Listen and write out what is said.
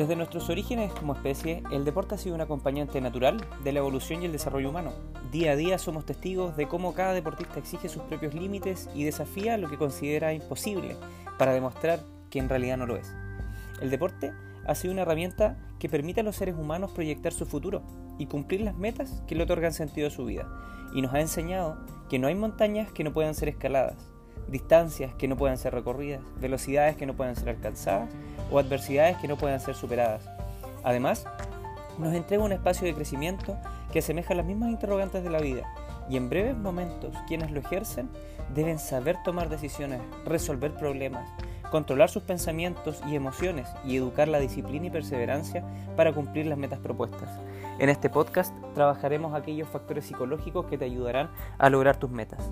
Desde nuestros orígenes como especie, el deporte ha sido un acompañante natural de la evolución y el desarrollo humano. Día a día somos testigos de cómo cada deportista exige sus propios límites y desafía lo que considera imposible para demostrar que en realidad no lo es. El deporte ha sido una herramienta que permite a los seres humanos proyectar su futuro y cumplir las metas que le otorgan sentido a su vida. Y nos ha enseñado que no hay montañas que no puedan ser escaladas, distancias que no puedan ser recorridas, velocidades que no puedan ser alcanzadas o adversidades que no puedan ser superadas. Además, nos entrega un espacio de crecimiento que asemeja las mismas interrogantes de la vida y en breves momentos quienes lo ejercen deben saber tomar decisiones, resolver problemas, controlar sus pensamientos y emociones y educar la disciplina y perseverancia para cumplir las metas propuestas. En este podcast trabajaremos aquellos factores psicológicos que te ayudarán a lograr tus metas.